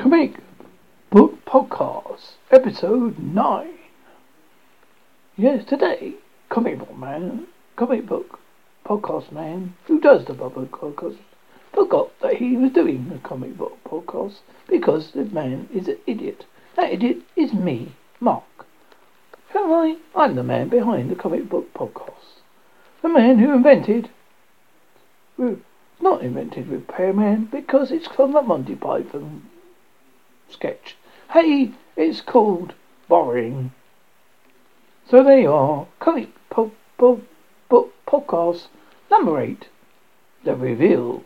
Comic Book Podcast, Episode 9. Yes, today, Comic Book Man, Comic Book Podcast Man, who does the book podcast, forgot that he was doing the comic book podcast because the man is an idiot. That idiot is me, Mark. Am I? I'm the man behind the comic book podcast. The man who invented, who not invented Repairman because it's from the Monty Python sketch. Hey, it's called Boring. So there you are. Comic po- po- book podcast number eight. The reveal.